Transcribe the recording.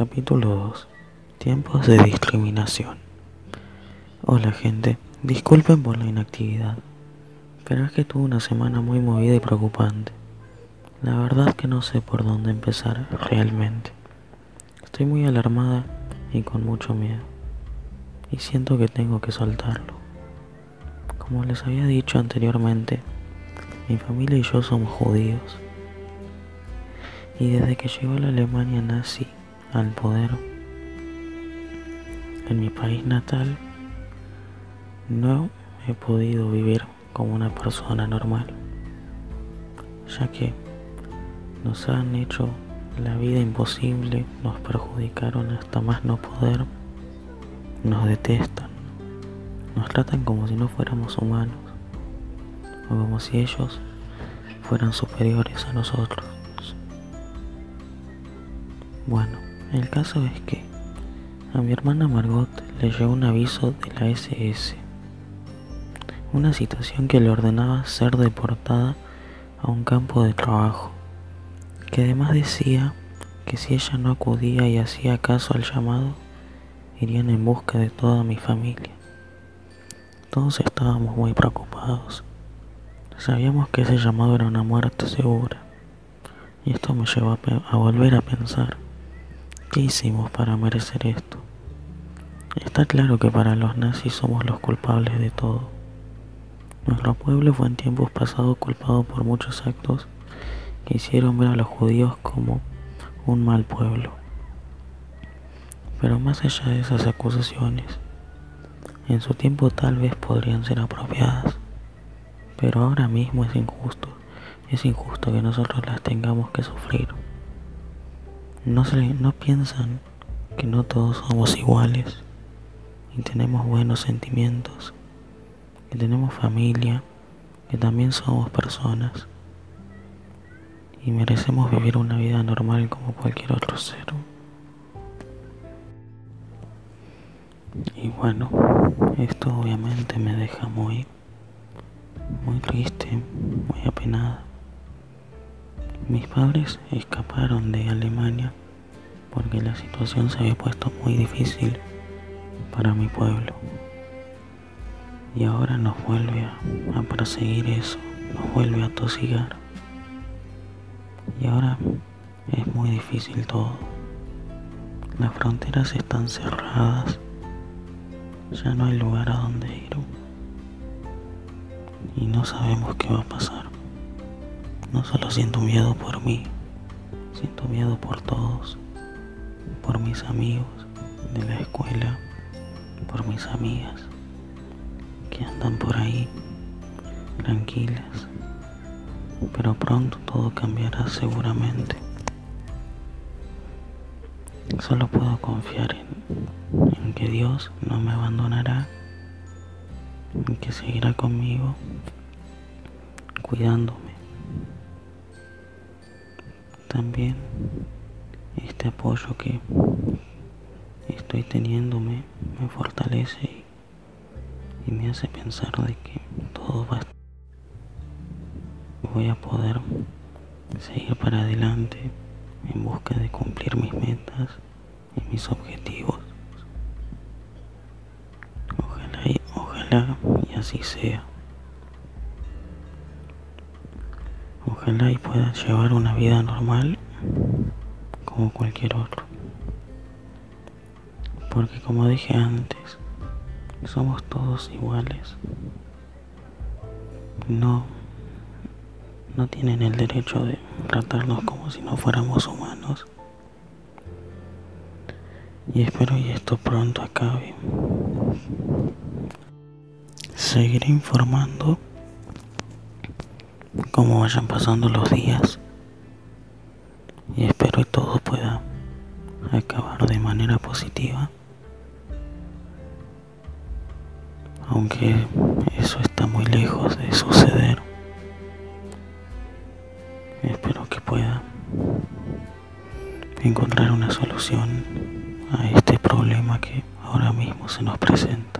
Capítulo 2. Tiempos de discriminación. Hola gente, disculpen por la inactividad, pero es que tuve una semana muy movida y preocupante. La verdad que no sé por dónde empezar realmente. Estoy muy alarmada y con mucho miedo, y siento que tengo que soltarlo. Como les había dicho anteriormente, mi familia y yo somos judíos. Y desde que llegó la Alemania nazi al poder en mi país natal, no he podido vivir como una persona normal, ya que nos han hecho la vida imposible, nos perjudicaron hasta más no poder, nos detestan, nos tratan como si no fuéramos humanos o como si ellos fueran superiores a nosotros. Bueno, el caso es que a mi hermana Margot le llegó un aviso de la SS, una situación que le ordenaba ser deportada a un campo de trabajo, que además decía que si ella no acudía y hacía caso al llamado, irían en busca de toda mi familia. Todos estábamos muy preocupados. Sabíamos que ese llamado era una muerte segura. Y esto me llevó a, volver a pensar, ¿qué hicimos para merecer esto? Está claro que para los nazis somos los culpables de todo. Nuestro pueblo fue en tiempos pasados culpado por muchos actos que hicieron ver a los judíos como un mal pueblo. Pero más allá de esas acusaciones, en su tiempo tal vez podrían ser apropiadas. Pero ahora mismo es injusto, es injusto que nosotros las tengamos que sufrir. No, se, no piensan que no todos somos iguales y tenemos buenos sentimientos, que tenemos familia, que también somos personas y merecemos vivir una vida normal como cualquier otro ser. Y bueno, esto obviamente me deja muy muy triste, muy apenada. Mis padres escaparon de Alemania porque la situación se había puesto muy difícil para mi pueblo. Y ahora nos vuelve a, perseguir eso, nos vuelve a tosigar. Y ahora es muy difícil todo. Las fronteras están cerradas, ya no hay lugar a donde ir y no sabemos qué va a pasar. No solo siento miedo por mí, siento miedo por todos, por mis amigos de la escuela, por mis amigas que andan por ahí tranquilas, pero pronto todo cambiará seguramente. Solo puedo confiar en, en que Dios no me abandonará que seguirá conmigo cuidándome. También este apoyo que estoy teniéndome me fortalece y, me hace pensar de que todo va a voy a poder seguir para adelante en busca de cumplir mis metas y mis objetivos. y así sea. Ojalá y pueda llevar una vida normal como cualquier otro. Porque como dije antes, somos todos iguales. No, no tienen el derecho de tratarnos como si no fuéramos humanos. Y espero que esto pronto acabe seguiré informando cómo vayan pasando los días. Y espero que todo pueda acabar de manera positiva. Aunque eso está muy lejos de suceder. Espero que pueda encontrar una solución a este problema que ahora mismo se nos presenta.